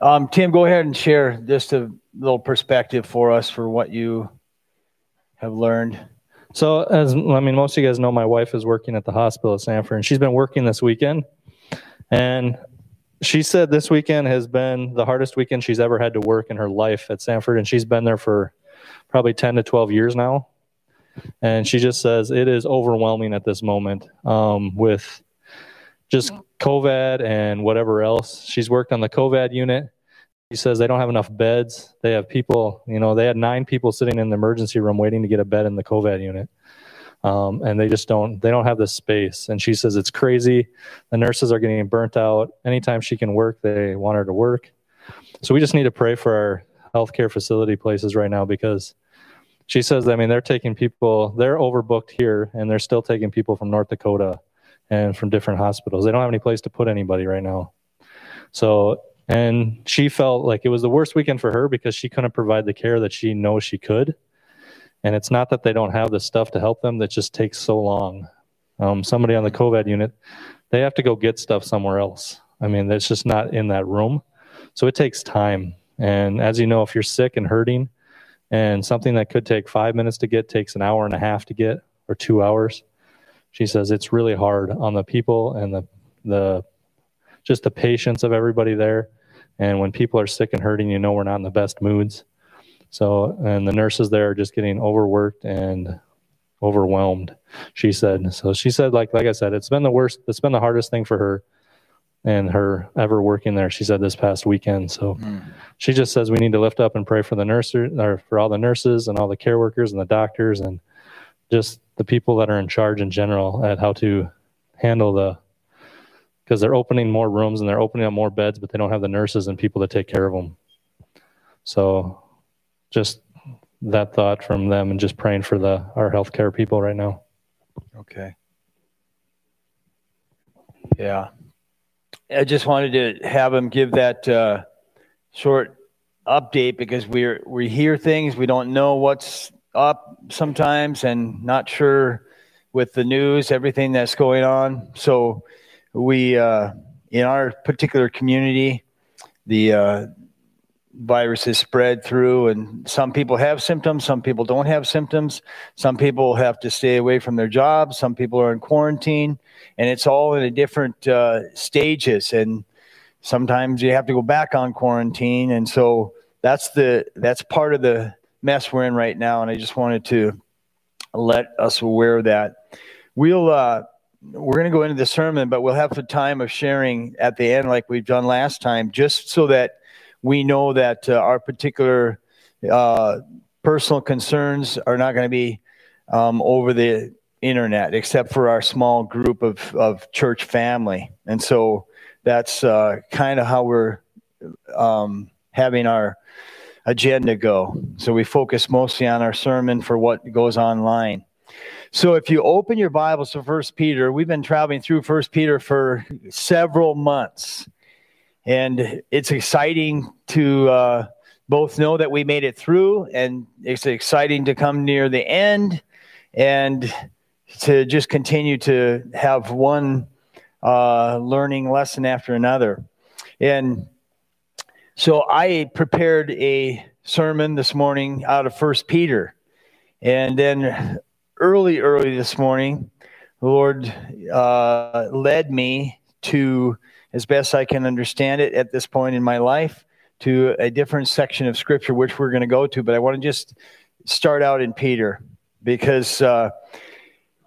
Um, Tim, go ahead and share just a little perspective for us for what you have learned. So, as I mean, most of you guys know, my wife is working at the hospital at Sanford, and she's been working this weekend. And she said this weekend has been the hardest weekend she's ever had to work in her life at Sanford, and she's been there for probably 10 to 12 years now. And she just says it is overwhelming at this moment um, with just COVID and whatever else. She's worked on the COVID unit. She says they don't have enough beds. They have people, you know, they had nine people sitting in the emergency room waiting to get a bed in the COVID unit. Um, and they just don't they don't have the space and she says it's crazy the nurses are getting burnt out anytime she can work they want her to work so we just need to pray for our healthcare facility places right now because she says i mean they're taking people they're overbooked here and they're still taking people from north dakota and from different hospitals they don't have any place to put anybody right now so and she felt like it was the worst weekend for her because she couldn't provide the care that she knows she could and it's not that they don't have the stuff to help them that just takes so long. Um, somebody on the COVID unit, they have to go get stuff somewhere else. I mean, that's just not in that room. So it takes time. And as you know, if you're sick and hurting, and something that could take five minutes to get takes an hour and a half to get, or two hours, she says it's really hard on the people and the the just the patience of everybody there. And when people are sick and hurting, you know we're not in the best moods. So, and the nurses there are just getting overworked and overwhelmed. She said. So she said, like like I said, it's been the worst. It's been the hardest thing for her and her ever working there. She said this past weekend. So mm. she just says we need to lift up and pray for the nurses, or for all the nurses and all the care workers and the doctors and just the people that are in charge in general at how to handle the because they're opening more rooms and they're opening up more beds, but they don't have the nurses and people to take care of them. So just that thought from them and just praying for the our healthcare people right now. Okay. Yeah. I just wanted to have him give that uh, short update because we're we hear things we don't know what's up sometimes and not sure with the news everything that's going on. So we uh, in our particular community, the uh, virus is spread through and some people have symptoms some people don't have symptoms. Some people have to stay away from their jobs. Some people are in quarantine and it's all in a different uh, stages. And sometimes you have to go back on quarantine. And so that's the that's part of the mess we're in right now and i just wanted to let us aware of that we'll uh we're going to go into the sermon but we'll have the time of sharing at the end like we've done last time just so that we know that uh, our particular uh, personal concerns are not going to be um, over the internet, except for our small group of, of church family. And so that's uh, kind of how we're um, having our agenda go. So we focus mostly on our sermon for what goes online. So if you open your Bibles to First Peter, we've been traveling through First Peter for several months. And it's exciting to uh, both know that we made it through, and it's exciting to come near the end and to just continue to have one uh, learning lesson after another. And so I prepared a sermon this morning out of First Peter. And then early, early this morning, the Lord uh, led me to as best I can understand it at this point in my life, to a different section of Scripture, which we're going to go to. But I want to just start out in Peter because uh,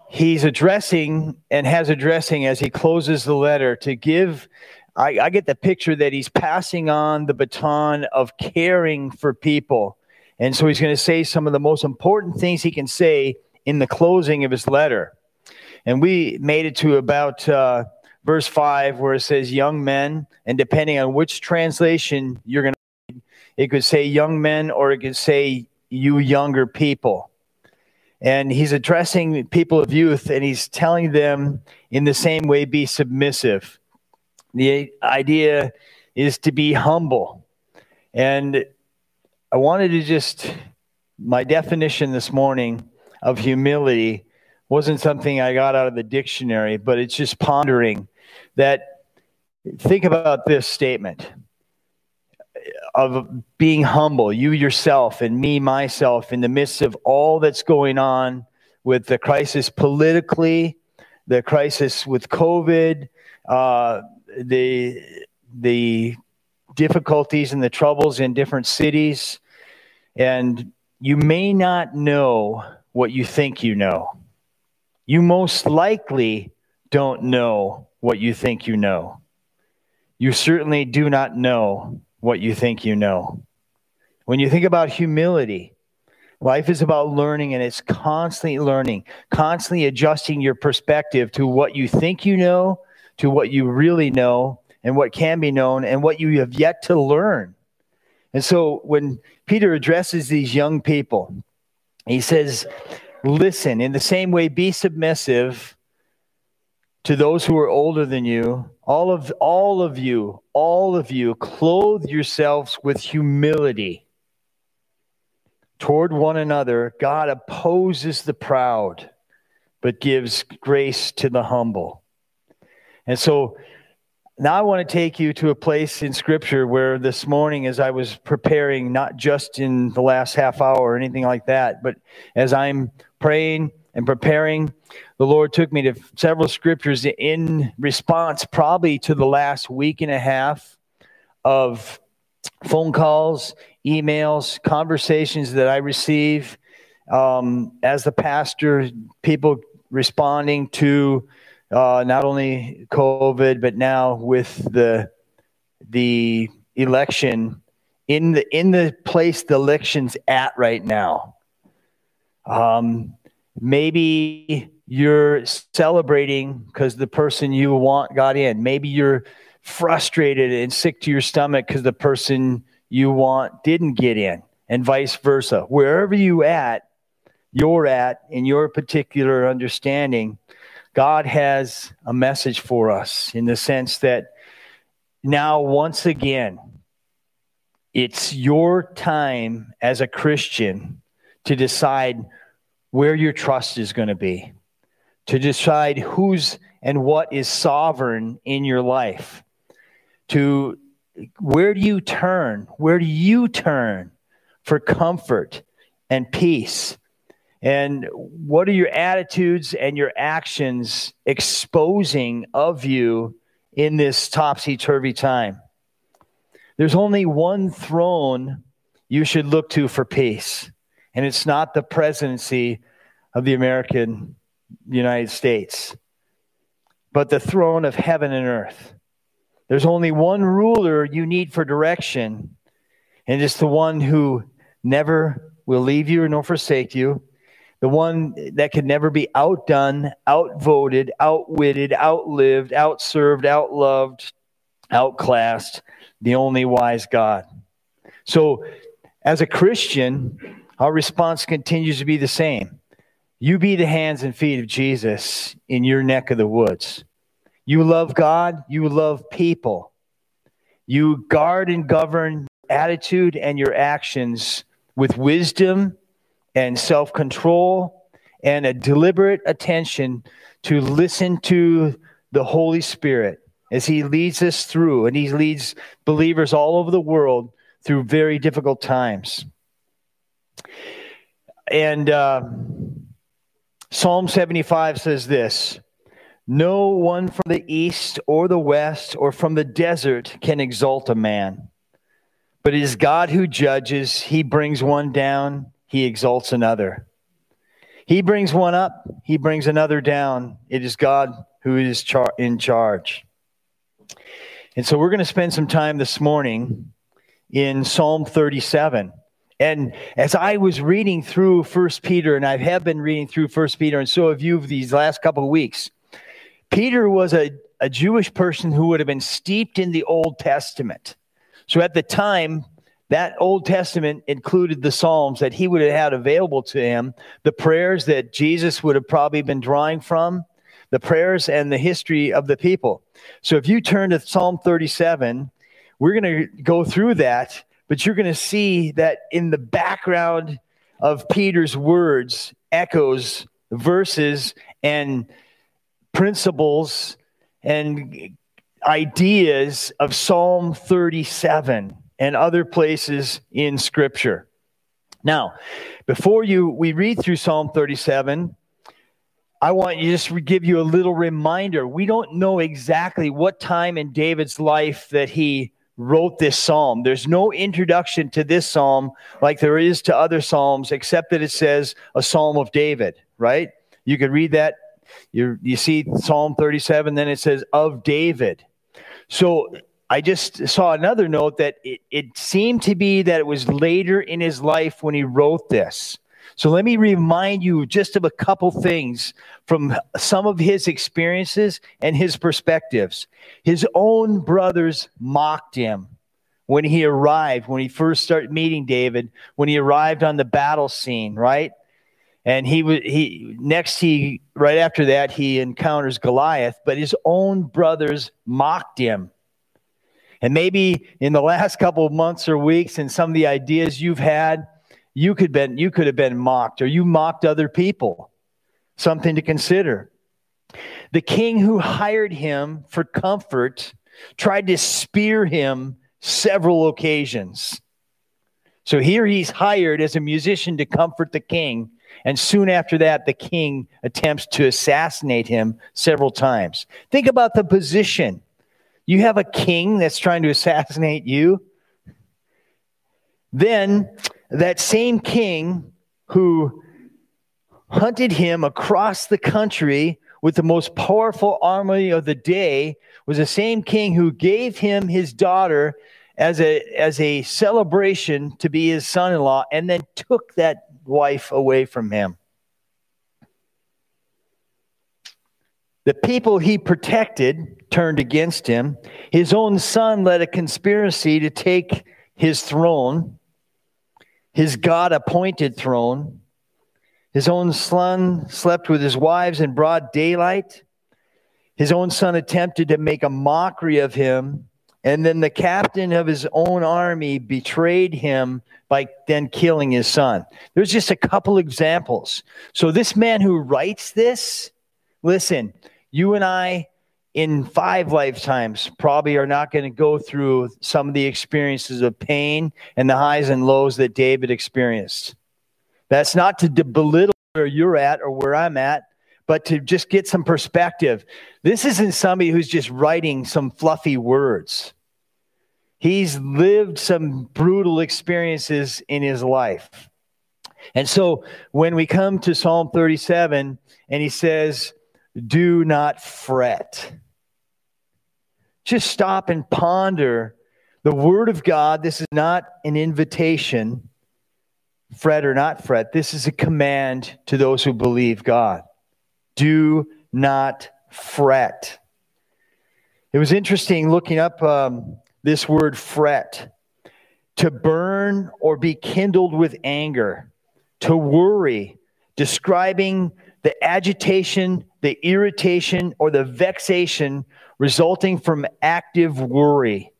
he's addressing and has addressing as he closes the letter to give. I, I get the picture that he's passing on the baton of caring for people. And so he's going to say some of the most important things he can say in the closing of his letter. And we made it to about. Uh, verse 5 where it says young men and depending on which translation you're going to it could say young men or it could say you younger people and he's addressing people of youth and he's telling them in the same way be submissive the idea is to be humble. And i wanted to just my definition this morning of humility wasn't something I got out of the dictionary, but it's just pondering that think about this statement of being humble, you yourself and me myself, in the midst of all that's going on with the crisis politically, the crisis with COVID, uh, the the difficulties and the troubles in different cities, and you may not know what you think you know. You most likely don't know what you think you know. You certainly do not know what you think you know. When you think about humility, life is about learning and it's constantly learning, constantly adjusting your perspective to what you think you know, to what you really know, and what can be known, and what you have yet to learn. And so when Peter addresses these young people, he says, Listen, in the same way, be submissive to those who are older than you. All of all of you all of you clothe yourselves with humility toward one another. God opposes the proud but gives grace to the humble and so now i want to take you to a place in scripture where this morning as i was preparing not just in the last half hour or anything like that but as i'm praying and preparing, the Lord took me to several scriptures in response, probably to the last week and a half of phone calls, emails, conversations that I receive um, as the pastor, people responding to uh, not only COVID, but now with the the election in the in the place the election's at right now. Um, Maybe you're celebrating because the person you want got in. Maybe you're frustrated and sick to your stomach because the person you want didn't get in, and vice versa. Wherever you at, you're at in your particular understanding, God has a message for us in the sense that now once again, it's your time as a Christian to decide where your trust is going to be, to decide who's and what is sovereign in your life, to where do you turn? Where do you turn for comfort and peace? And what are your attitudes and your actions exposing of you in this topsy turvy time? There's only one throne you should look to for peace and it's not the presidency of the American United States, but the throne of heaven and earth. There's only one ruler you need for direction, and it's the one who never will leave you nor forsake you, the one that can never be outdone, outvoted, outwitted, outlived, outserved, outloved, outclassed, the only wise God. So, as a Christian, our response continues to be the same. You be the hands and feet of Jesus in your neck of the woods. You love God, you love people. You guard and govern attitude and your actions with wisdom and self control and a deliberate attention to listen to the Holy Spirit as He leads us through, and He leads believers all over the world through very difficult times. And uh, Psalm 75 says this No one from the east or the west or from the desert can exalt a man. But it is God who judges. He brings one down, he exalts another. He brings one up, he brings another down. It is God who is char- in charge. And so we're going to spend some time this morning in Psalm 37. And as I was reading through First Peter, and I have been reading through First Peter, and so have you these last couple of weeks, Peter was a, a Jewish person who would have been steeped in the Old Testament. So at the time, that Old Testament included the Psalms that he would have had available to him, the prayers that Jesus would have probably been drawing from, the prayers and the history of the people. So if you turn to Psalm 37, we're going to go through that but you're going to see that in the background of Peter's words echoes verses and principles and ideas of Psalm 37 and other places in Scripture. Now, before you we read through Psalm 37, I want you just to give you a little reminder. We don't know exactly what time in David's life that he wrote this psalm. There's no introduction to this psalm like there is to other psalms, except that it says a psalm of David, right? You could read that. You, you see Psalm 37, then it says of David. So I just saw another note that it, it seemed to be that it was later in his life when he wrote this. So let me remind you just of a couple things from some of his experiences and his perspectives. His own brothers mocked him when he arrived, when he first started meeting David, when he arrived on the battle scene, right? And he was he next he right after that he encounters Goliath, but his own brothers mocked him. And maybe in the last couple of months or weeks and some of the ideas you've had, you could been you could have been mocked or you mocked other people. Something to consider. The king who hired him for comfort tried to spear him several occasions. So here he's hired as a musician to comfort the king. And soon after that the king attempts to assassinate him several times. Think about the position you have a king that's trying to assassinate you. Then that same king who hunted him across the country with the most powerful army of the day was the same king who gave him his daughter as a as a celebration to be his son-in-law and then took that wife away from him. The people he protected turned against him his own son led a conspiracy to take his throne his God appointed throne. His own son slept with his wives in broad daylight. His own son attempted to make a mockery of him. And then the captain of his own army betrayed him by then killing his son. There's just a couple examples. So, this man who writes this, listen, you and I in five lifetimes probably are not going to go through some of the experiences of pain and the highs and lows that David experienced. That's not to belittle where you're at or where I'm at, but to just get some perspective. This isn't somebody who's just writing some fluffy words. He's lived some brutal experiences in his life. And so when we come to Psalm 37 and he says, do not fret. Just stop and ponder the Word of God. This is not an invitation, fret or not fret. This is a command to those who believe God. Do not fret. It was interesting looking up um, this word fret to burn or be kindled with anger, to worry, describing the agitation, the irritation, or the vexation resulting from active worry.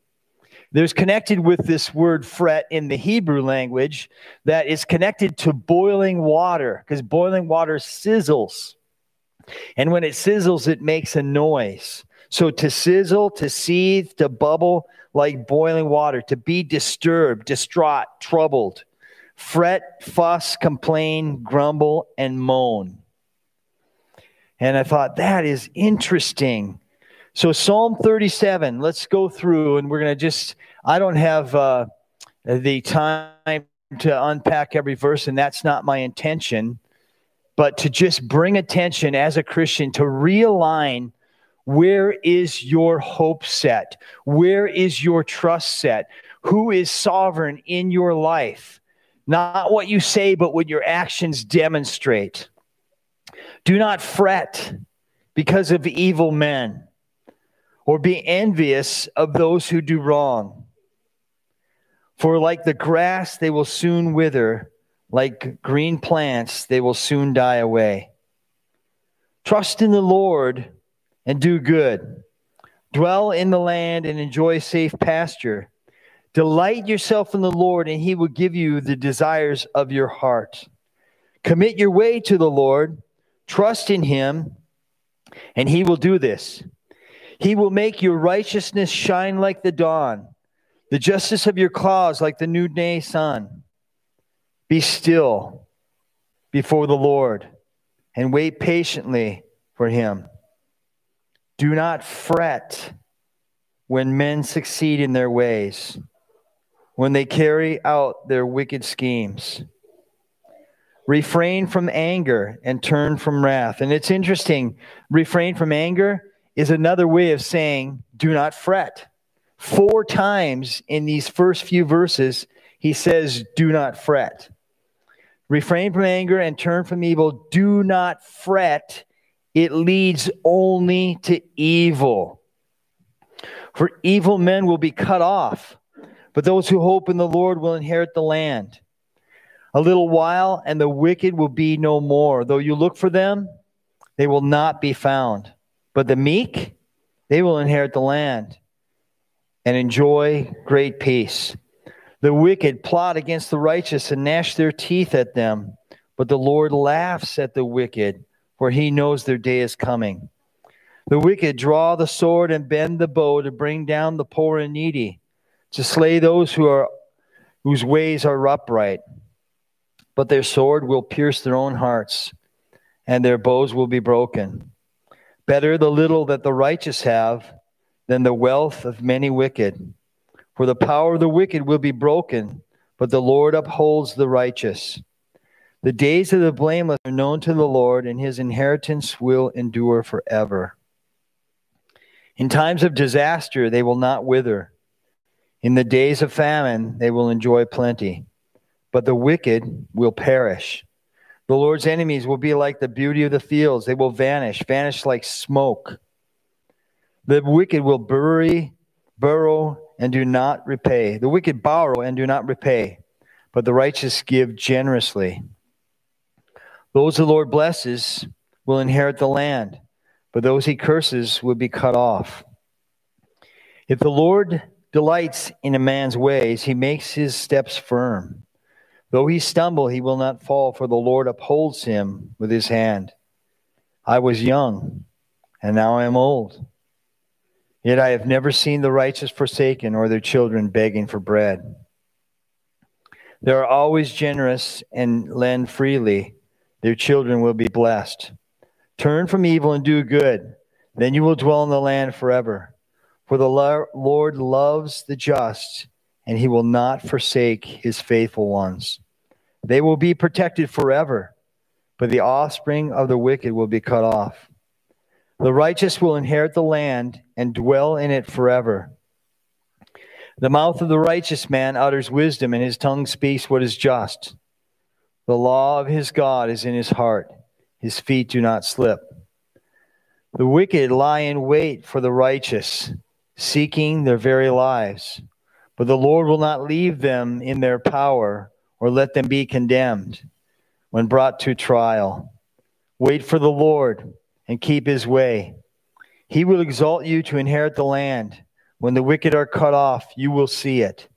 There's connected with this word fret in the Hebrew language that is connected to boiling water because boiling water sizzles. And when it sizzles, it makes a noise. So to sizzle, to seethe, to bubble like boiling water, to be disturbed, distraught, troubled, fret, fuss, complain, grumble, and moan. And I thought, that is interesting. So, Psalm 37, let's go through and we're going to just, I don't have uh, the time to unpack every verse, and that's not my intention, but to just bring attention as a Christian to realign where is your hope set? Where is your trust set? Who is sovereign in your life? Not what you say, but what your actions demonstrate. Do not fret because of evil men, or be envious of those who do wrong. For like the grass, they will soon wither, like green plants, they will soon die away. Trust in the Lord and do good. Dwell in the land and enjoy safe pasture. Delight yourself in the Lord, and he will give you the desires of your heart. Commit your way to the Lord Trust in him, and he will do this. He will make your righteousness shine like the dawn, The justice of your cause like the noonday sun. Be still before the Lord and wait patiently for him. Do not fret when men succeed in their ways, when they carry out their wicked schemes. Refrain from anger and turn from wrath. And it's interesting, refrain from anger is another way of saying do not fret. Four times in these first few verses, he says, do not fret. Refrain from anger and turn from evil. Do not fret. It leads only to evil. For evil men will be cut off, but those who hope in the Lord will inherit the land. A little while, and the wicked will be no more. Though you look for them, they will not be found. But the meek, they will inherit the land and enjoy great peace. The wicked plot against the righteous and gnash their teeth at them, but the Lord laughs at the wicked, for he knows their day is coming. The wicked draw the sword and bend the bow to bring down the poor and needy, to slay those who are whose ways are upright. But their sword will pierce their own hearts, and their bows will be broken. Better the little that the righteous have than the wealth of many wicked. For the power of the wicked will be broken, but the Lord upholds the righteous. The days of the blameless are known to the Lord, and his inheritance will endure forever. In times of disaster, they will not wither. In the days of famine, they will enjoy plenty. But the wicked will perish. The Lord's enemies will be like the beauty of the fields. They will vanish, vanish like smoke. The wicked will bury, burrow, and do not repay. The wicked borrow and do not repay, but the righteous give generously. Those the Lord blesses will inherit the land but those he curses will be cut off. If the Lord delights in a man's ways, he makes his steps firm. Though he stumble, he will not fall, for the Lord upholds him with his hand. I was young, and now I am old. Yet I have never seen the righteous forsaken or their children begging for bread. They are always generous and lend freely. Their children will be blessed. Turn from evil and do good. Then you will dwell in the land forever. For the Lord loves the just, and he will not forsake his faithful ones. They will be protected forever, but the offspring of the wicked will be cut off. The righteous will inherit the land and dwell in it forever. The mouth of the righteous man utters wisdom, and his tongue speaks what is just. The law of his God is in his heart his feet do not slip. The wicked lie in wait for the righteous, seeking their very lives. But the Lord will not leave them in their power or let them be condemned when brought to trial. Wait for the Lord and keep his way. He will exalt you to inherit the land. When the wicked are cut off, you will see it.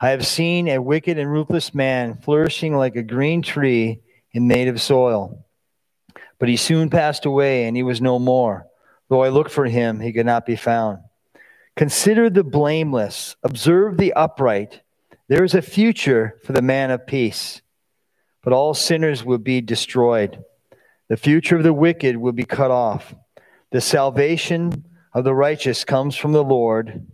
I have seen a wicked and ruthless man flourishing like a green tree in native soil. But he soon passed away, and he was no more. Though I looked for him, he could not be found. Consider the blameless, observe the upright. There is a future for the man of peace. But all sinners will be destroyed. The future of the wicked will be cut off. The salvation of the righteous comes from the Lord.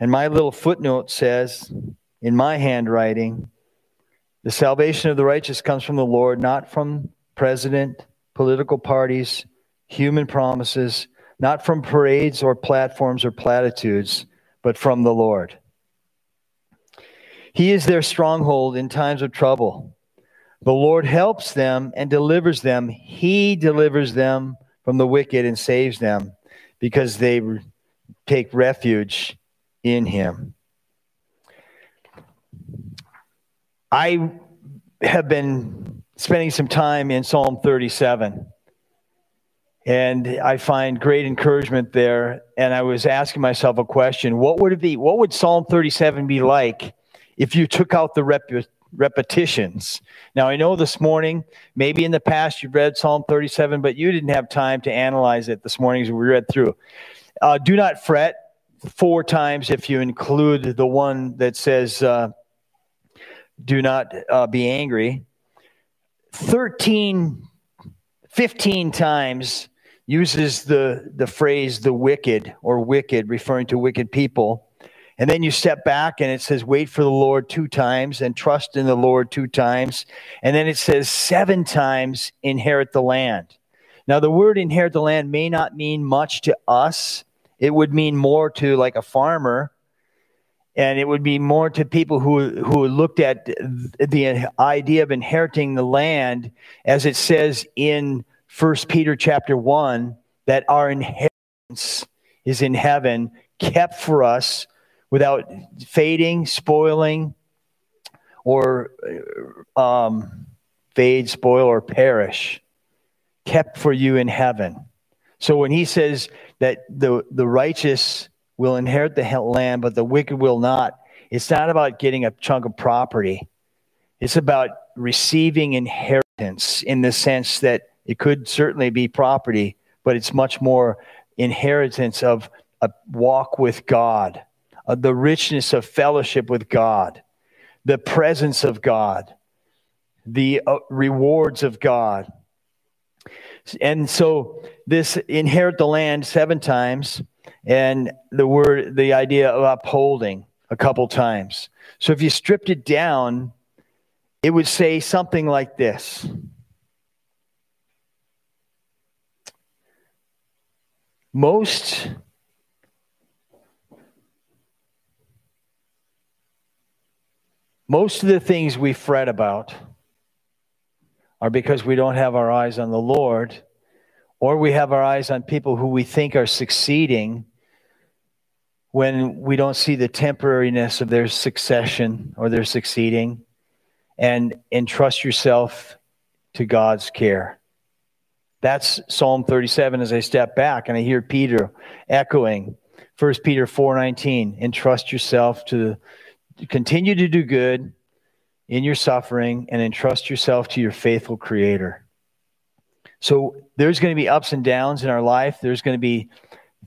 And my little footnote says, in my handwriting, the salvation of the righteous comes from the Lord, not from president, political parties, human promises, not from parades or platforms or platitudes, but from the Lord. He is their stronghold in times of trouble. The Lord helps them and delivers them. He delivers them from the wicked and saves them because they take refuge in Him. I have been spending some time in Psalm 37. And I find great encouragement there. And I was asking myself a question what would it be? What would Psalm 37 be like if you took out the rep- repetitions? Now, I know this morning, maybe in the past you've read Psalm 37, but you didn't have time to analyze it this morning as we read through. Uh, do not fret. four times if you include the one that says, uh, do not uh, be angry. 13, 15 times uses the, the phrase the wicked or wicked, referring to wicked people. And then you step back and it says, wait for the Lord two times and trust in the Lord two times. And then it says, seven times inherit the land. Now, the word inherit the land may not mean much to us, it would mean more to like a farmer and it would be more to people who who looked at the idea of inheriting the land as it says in First Peter chapter 1 that our inheritance is in heaven kept for us without fading spoiling or um, fade spoil or perish kept for you in heaven so when he says that the the righteous will inherit the land, but the wicked will not. It's not about getting a chunk of property. It's about receiving inheritance in the sense that it could certainly be property, but it's much more inheritance of a walk with God, of the richness of fellowship with God, the presence of God, the uh, rewards of God. And so this inherit the land seven times and the word, the idea of upholding a couple times. So if you stripped it down, it would say something like this. Most most of the things we fret about are because we don't have our eyes on the Lord or we have our eyes on people who we think are succeeding when we don't see the temporariness of their succession or their succeeding and entrust yourself to God's care. That's Psalm 37 as I step back and I hear Peter echoing 1 Peter 4:19 entrust yourself to continue to do good in your suffering and entrust yourself to your faithful creator. So there's going to be ups and downs in our life. There's going to be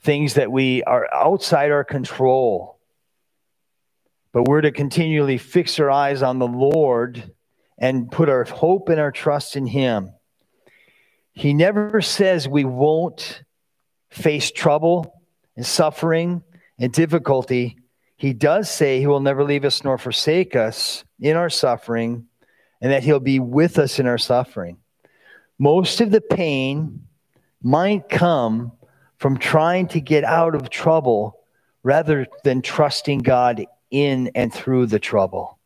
things that we are outside our control. But we're to continually fix our eyes on the Lord and put our hope and our trust in Him. He never says we won't face trouble and suffering and difficulty. He does say He will never leave us nor forsake us in our suffering and that He'll be with us in our suffering. Most of the pain might come from trying to get out of trouble rather than trusting God in and through the trouble.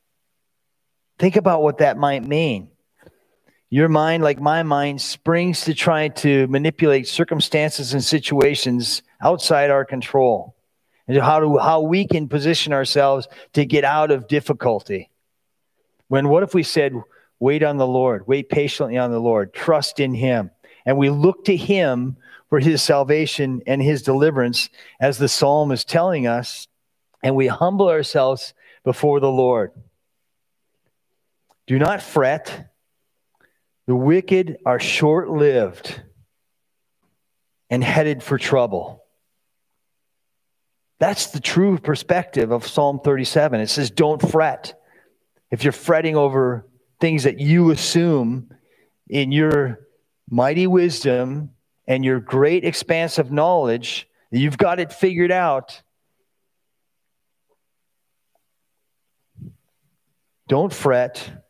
Think about what that might mean. Your mind, like my mind, springs to try to manipulate circumstances and situations outside our control. And how, to, how we can position ourselves to get out of difficulty. When what if we said, Wait on the Lord. Wait patiently on the Lord. Trust in Him. And we look to Him for His salvation and His deliverance, as the psalm is telling us, and we humble ourselves before the Lord. Do not fret. The wicked are short lived and headed for trouble. That's the true perspective of Psalm 37. It says, Don't fret. If you're fretting over things that you assume in your mighty wisdom and your great expanse of knowledge, you've got it figured out. Don't fret.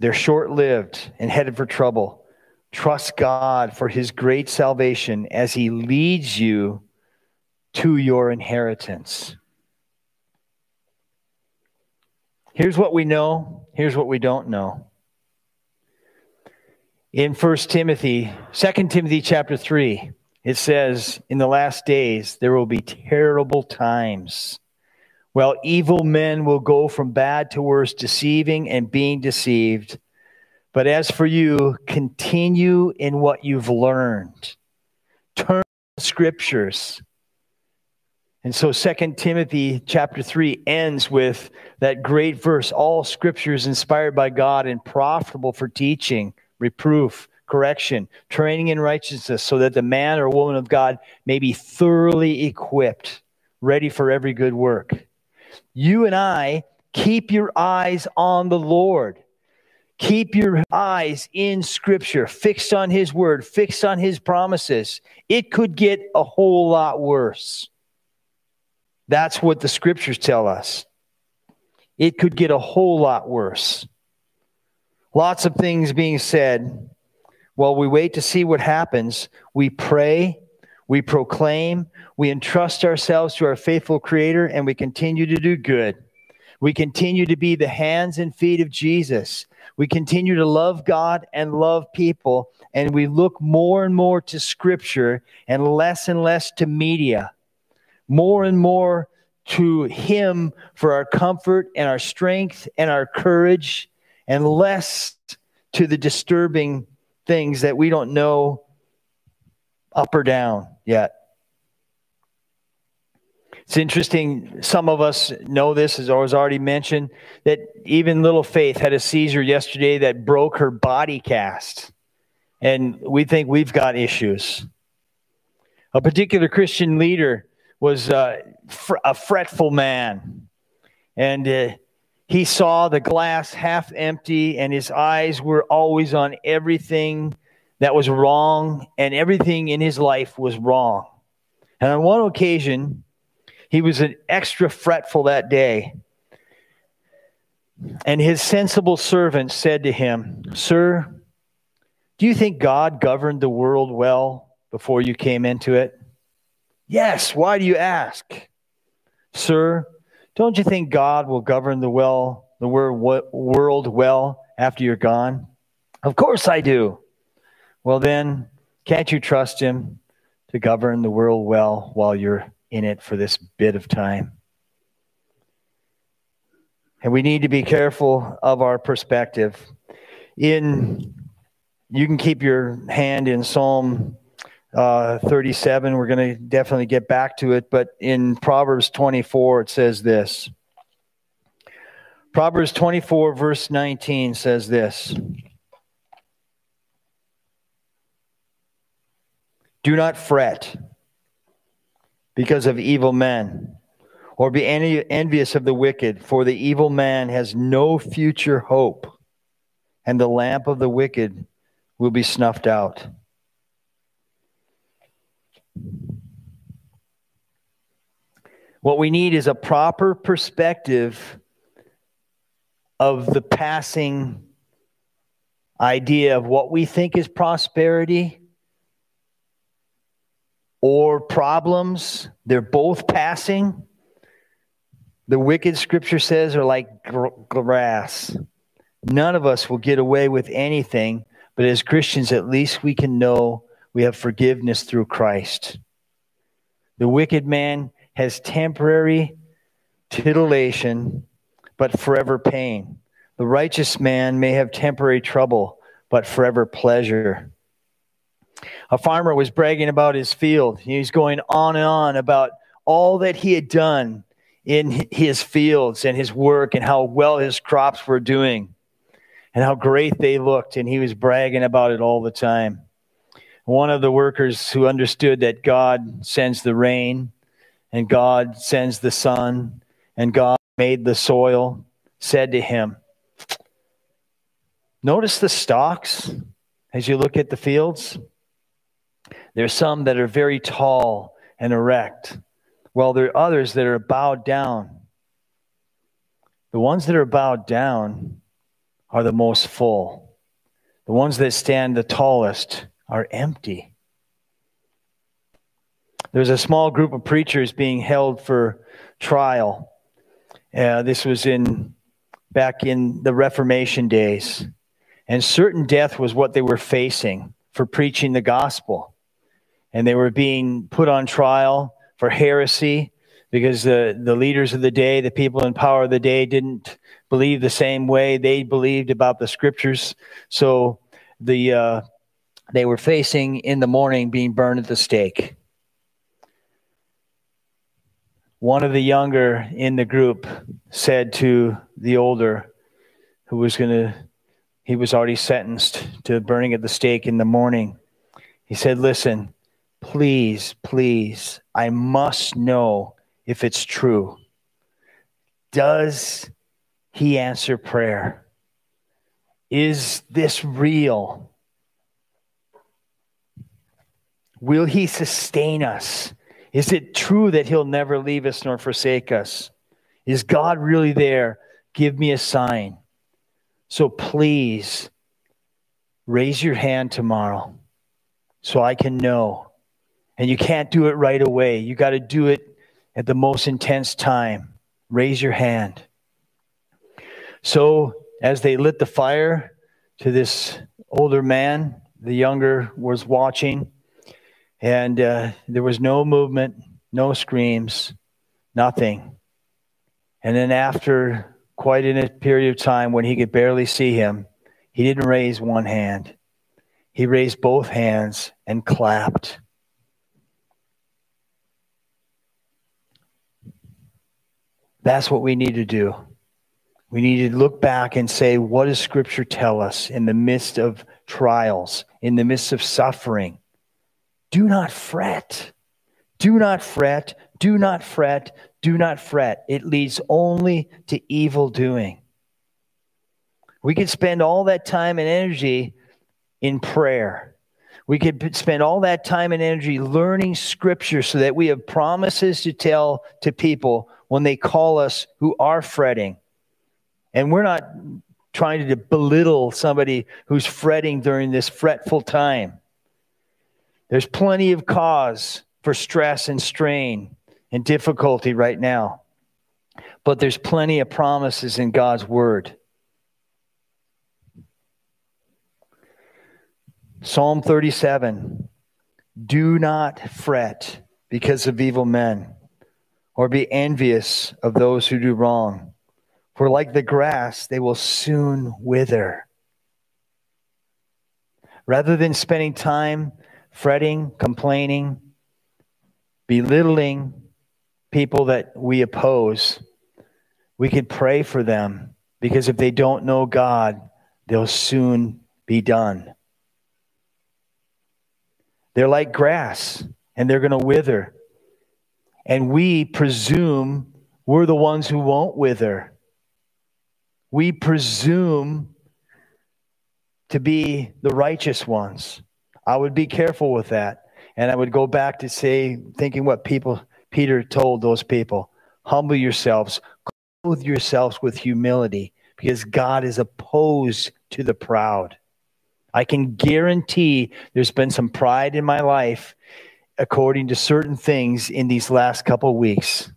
They're short lived and headed for trouble. Trust God for his great salvation as he leads you to your inheritance. Here's what we know, here's what we don't know. In 1 Timothy, 2 Timothy chapter 3, it says, In the last days there will be terrible times. Well, evil men will go from bad to worse, deceiving and being deceived. But as for you, continue in what you've learned. Turn to scriptures and so Second Timothy chapter 3 ends with that great verse all scripture is inspired by God and profitable for teaching, reproof, correction, training in righteousness so that the man or woman of God may be thoroughly equipped ready for every good work. You and I keep your eyes on the Lord. Keep your eyes in Scripture, fixed on His Word, fixed on His promises. It could get a whole lot worse. That's what the Scriptures tell us. It could get a whole lot worse. Lots of things being said. While we wait to see what happens, we pray, we proclaim, we entrust ourselves to our faithful Creator, and we continue to do good. We continue to be the hands and feet of Jesus we continue to love God and love people, and we look more and more to Scripture and less and less to media, more and more to Him for our comfort and our strength and our courage, and less to the disturbing things that we don't know up or down yet. It's interesting. Some of us know this, as I was already mentioned, that even little Faith had a seizure yesterday that broke her body cast. And we think we've got issues. A particular Christian leader was uh, fr- a fretful man. And uh, he saw the glass half empty, and his eyes were always on everything that was wrong, and everything in his life was wrong. And on one occasion, he was an extra fretful that day. And his sensible servant said to him, Sir, do you think God governed the world well before you came into it? Yes. Why do you ask? Sir, don't you think God will govern the well, the world well after you're gone? Of course I do. Well then, can't you trust him to govern the world well while you're in it for this bit of time. And we need to be careful of our perspective. In you can keep your hand in Psalm uh, 37. We're going to definitely get back to it, but in Proverbs 24 it says this. Proverbs 24 verse 19 says this. Do not fret because of evil men, or be envious of the wicked, for the evil man has no future hope, and the lamp of the wicked will be snuffed out. What we need is a proper perspective of the passing idea of what we think is prosperity or problems. They're both passing. The wicked, scripture says, are like grass. None of us will get away with anything, but as Christians, at least we can know we have forgiveness through Christ. The wicked man has temporary titillation, but forever pain. The righteous man may have temporary trouble, but forever pleasure a farmer was bragging about his field. He's going on and on about all that he had done in his fields and his work and how well his crops were doing and how great they looked. And he was bragging about it all the time. One of the workers who understood that God sends the rain and God sends the sun and God made the soil said to him, Notice the stalks as you look at the fields. There's some that are very tall and erect, while there are others that are bowed down. The ones that are bowed down are the most full. The ones that stand the tallest are empty. There's a small group of preachers being held for trial. Uh, this was in back in the Reformation days, and certain death was what they were facing for preaching the gospel and they were being put on trial for heresy because the, the leaders of the day, the people in power of the day, didn't believe the same way they believed about the scriptures. So the uh, they were facing in the morning being burned at the stake. One of the younger in the group said to the older, who was going to, he was already sentenced to burning at the stake in the morning. He said, Listen, Please, please, I must know if it's true. Does he answer prayer? Is this real? Will he sustain us? Is it true that he'll never leave us nor forsake us? Is God really there? Give me a sign. So please raise your hand tomorrow so I can know. And you can't do it right away. You got to do it at the most intense time. Raise your hand. So as they lit the fire to this older man, the younger was watching, and uh, there was no movement, no screams, nothing. And then, after quite a period of time when he could barely see him, he didn't raise one hand. He raised both hands and clapped. That's what we need to do. We need to look back and say, what does Scripture tell us in the midst of trials, in the midst of suffering? Do not fret. Do not fret. Do not fret. Do not fret. It leads only to evil doing. We could spend all that time and energy in prayer. We could spend all that time and energy learning scripture so that we have promises to tell to people when they call us who are fretting and we're not trying to belittle somebody who's fretting during this fretful time. There's plenty of cause for stress and strain and difficulty right now. But there's plenty of promises in God's word. Psalm 37 Do not fret because of evil men, or be envious of those who do wrong for like the grass, they will soon wither. Rather than spending time fretting, complaining, belittling people that we oppose, we could pray for them because if they don't know God, they'll soon be done. They're like grass and they're going to wither. And we presume we're the ones who won't wither we presume to be the righteous ones. I would be careful with that. And I would go back to say, thinking what people, Peter told those people humble yourselves, clothe yourselves with humility, because God is opposed to the proud. I can guarantee there's been some pride in my life according to certain things in these last couple weeks.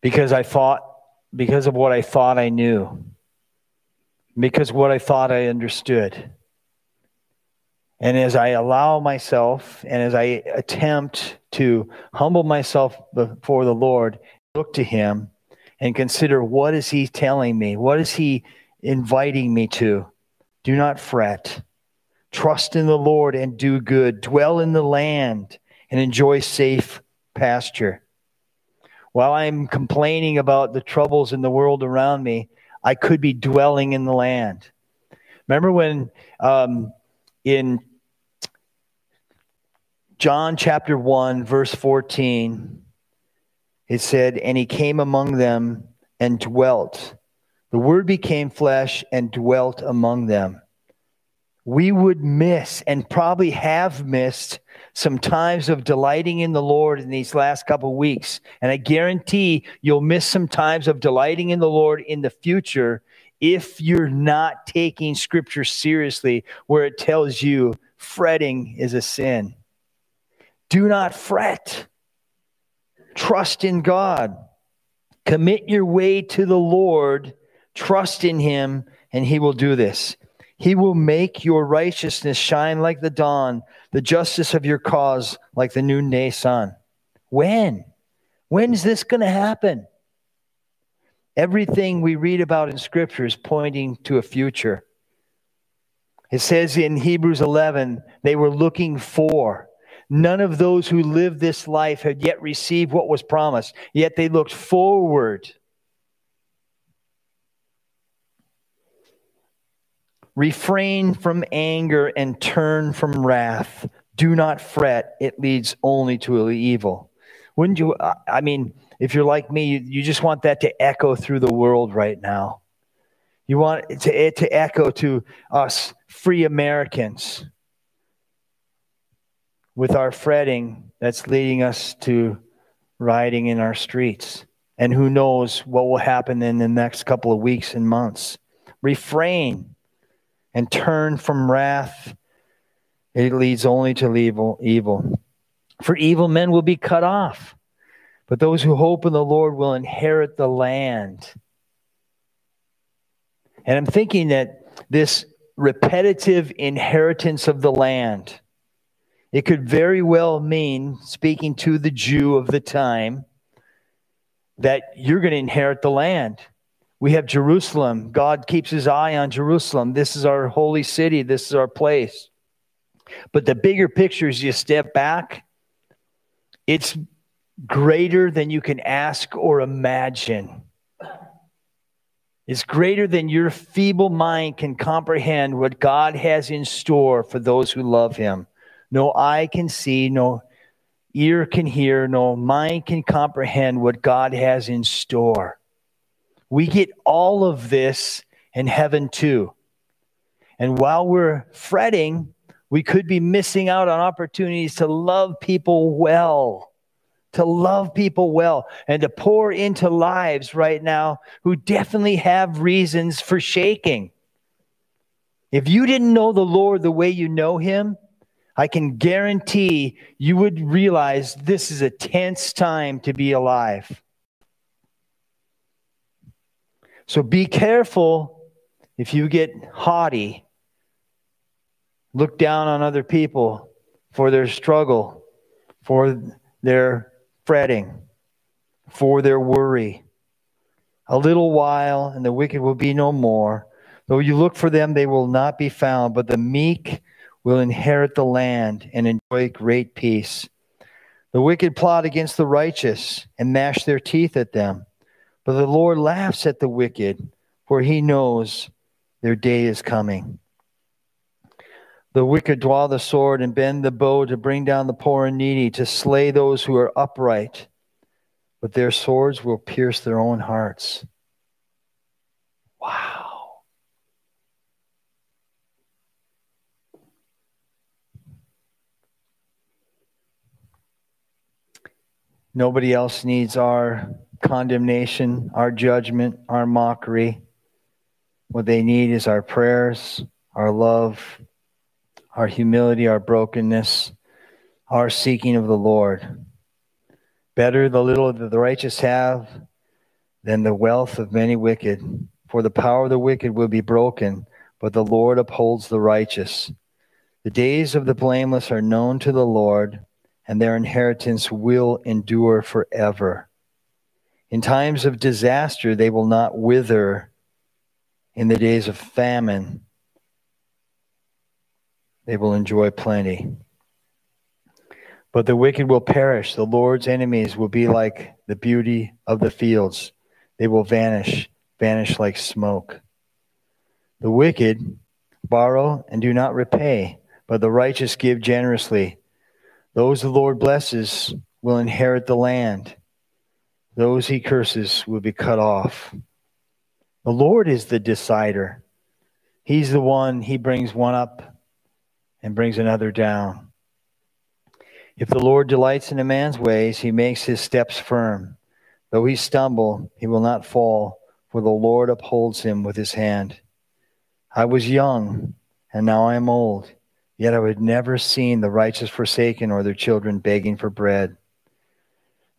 Because I thought because of what I thought I knew, because what I thought I understood. And as I allow myself and as I attempt to humble myself before the Lord, look to Him and consider what is He telling me? What is He inviting me to? Do not fret. Trust in the Lord and do good. Dwell in the land and enjoy safe pasture. While I'm complaining about the troubles in the world around me, I could be dwelling in the land. Remember when um, in John chapter 1, verse 14, it said, And he came among them and dwelt. The word became flesh and dwelt among them. We would miss and probably have missed some times of delighting in the Lord in these last couple weeks. And I guarantee you'll miss some times of delighting in the Lord in the future if you're not taking scripture seriously, where it tells you fretting is a sin. Do not fret. Trust in God. Commit your way to the Lord. Trust in Him, and He will do this. He will make your righteousness shine like the dawn, the justice of your cause like the noonday sun. When? When is this going to happen? Everything we read about in Scripture is pointing to a future. It says in Hebrews 11, they were looking for. None of those who lived this life had yet received what was promised, yet they looked forward Refrain from anger and turn from wrath. Do not fret, it leads only to evil. Wouldn't you? I mean, if you're like me, you, just want that to echo through the world right now. You want it to, it to echo to us free Americans with our fretting that's leading us to rioting in our streets. And who knows what will happen in the next couple of weeks and months. Refrain and turn from wrath. It leads only to evil. evil. For evil men will be cut off, but those who hope in the Lord will inherit the land. And I'm thinking that this repetitive inheritance of the land, it could very well mean, speaking to the Jew of the time, that you're going to inherit the land. We have Jerusalem. God keeps his eye on Jerusalem. This is our holy city. This is our place. But the bigger picture is you step back, it's greater than you can ask or imagine. It's greater than your feeble mind can comprehend what God has in store for those who love Him. No eye can see, no ear can hear, no mind can comprehend what God has in store. We get all of this in heaven too. And while we're fretting, we could be missing out on opportunities to love people well to love people well and to pour into lives right now who definitely have reasons for shaking. If you didn't know the Lord the way you know him, I can guarantee you would realize this is a tense time to be alive. So be careful if you get haughty, look down on other people for their struggle, for their fretting, for their worry. A little while, and the wicked will be no more. Though you look for them, they will not be found, but the meek will inherit the land and enjoy great peace. The wicked plot against the righteous and gnash their teeth at them. But the Lord laughs at the wicked, for he knows their day is coming. The wicked draw the sword and bend the bow to bring down the poor and needy, to slay those who are upright. But their swords will pierce their own hearts. Wow. Nobody else needs our condemnation, our judgment, our mockery. What they need is our prayers, our love, our humility, our brokenness, our seeking of the Lord. Better the little that the righteous have than the wealth of many wicked. For the power of the wicked will be broken, but the Lord upholds the righteous. The days of the blameless are known to the Lord, and their inheritance will endure forever. In times of disaster, they will not wither. In the days of famine, they will enjoy plenty. But the wicked will perish. The Lord's enemies will be like the beauty of the fields. They will vanish, vanish like smoke. The wicked borrow and do not repay, but the righteous give generously. Those the Lord blesses will inherit the land. Those he curses will be cut off. The Lord is the decider. He's the one, he brings one up and brings another down. If the Lord delights in a man's ways, he makes his steps firm. Though he stumble, he will not fall, for the Lord upholds him with his hand. I was young, and now I am old, yet I would never seen the righteous forsaken or their children begging for bread.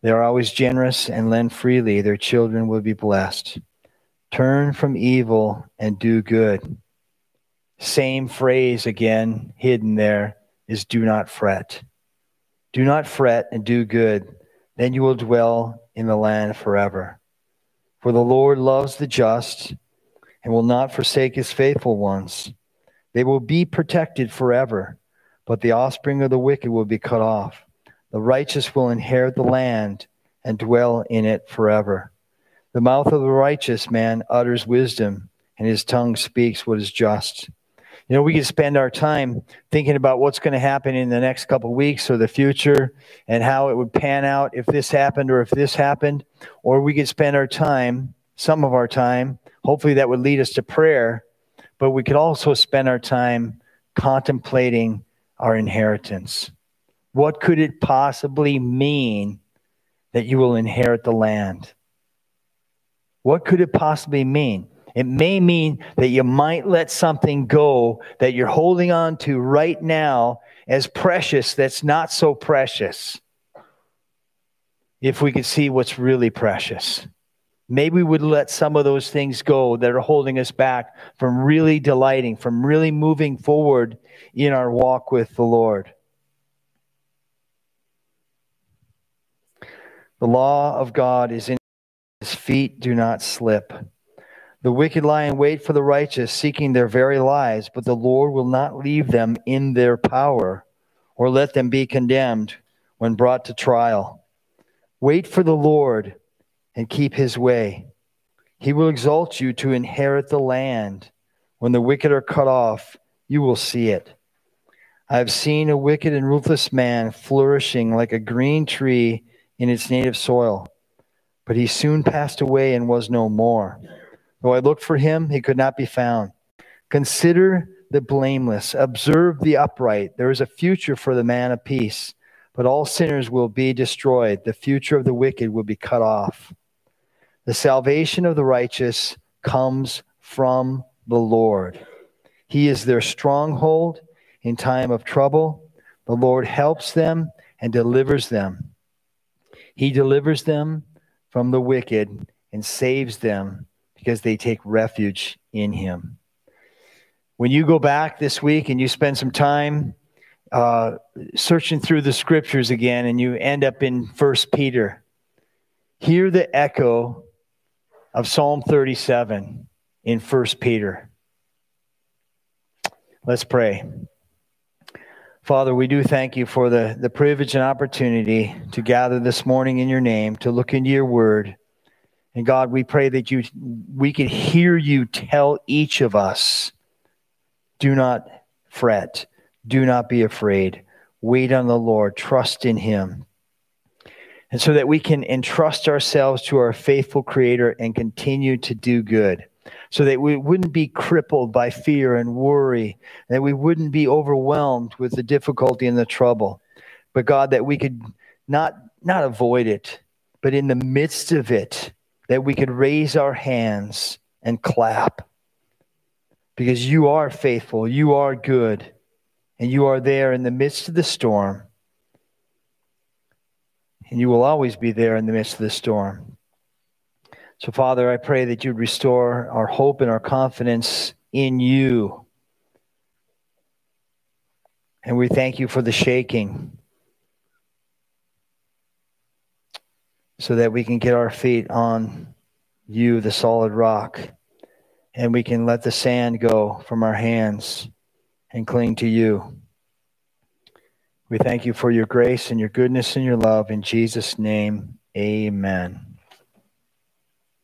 They are always generous and lend freely, their children will be blessed. Turn from evil and do good same phrase again, hidden there, is do not fret. Do not fret and do good, then you will dwell in the land forever. For the Lord loves the just and will not forsake his faithful ones. They will be protected forever, but the offspring of the wicked will be cut off. The righteous will inherit the land and dwell in it forever. The mouth of the righteous man utters wisdom, and his tongue speaks what is just. You know, we could spend our time thinking about what's going to happen in the next couple weeks or the future and how it would pan out if this happened or if this happened. Or we could spend our time, some of our time, hopefully that would lead us to prayer, but we could also spend our time contemplating our inheritance. What could it possibly mean that you will inherit the land? What could it possibly mean? It may mean that you might let something go that you're holding on to right now as precious that's not so precious. If we could see what's really precious. Maybe we would let some of those things go that are holding us back from really delighting, from really moving forward in our walk with the Lord. The law of God is in his feet, do not slip. The wicked lie in wait for the righteous, seeking their very lives, but the Lord will not leave them in their power or let them be condemned when brought to trial. Wait for the Lord and keep his way. He will exalt you to inherit the land. When the wicked are cut off, you will see it. I have seen a wicked and ruthless man flourishing like a green tree in its native soil, but he soon passed away and was no more. Though I looked for him, he could not be found. Consider the blameless, observe the upright. There is a future for the man of peace, but all sinners will be destroyed. The future of the wicked will be cut off. The salvation of the righteous comes from the Lord. He is their stronghold in time of trouble. The Lord helps them and delivers them. He delivers them from the wicked and saves them because they take refuge in him. When you go back this week and you spend some time uh, searching through the scriptures again and you end up in First Peter, hear the echo of Psalm 37 in First Peter. Let's pray. Father, we do thank you for the, the privilege and opportunity to gather this morning in your name, to look into your word and God, we pray that you we could hear you tell each of us, do not fret, do not be afraid. Wait on the Lord, trust in him. And so that we can entrust ourselves to our faithful creator and continue to do good. So that we wouldn't be crippled by fear and worry, that we wouldn't be overwhelmed with the difficulty and the trouble. But God, that we could not not avoid it, but in the midst of it, that we could raise our hands and clap because you are faithful, you are good, and you are there in the midst of the storm. And you will always be there in the midst of the storm. So, Father, I pray that you'd restore our hope and our confidence in you. And we thank you for the shaking so that we can get our feet on you, the solid rock, and we can let the sand go from our hands and cling to you. We thank you for your grace and your goodness and your love. In Jesus' name, amen.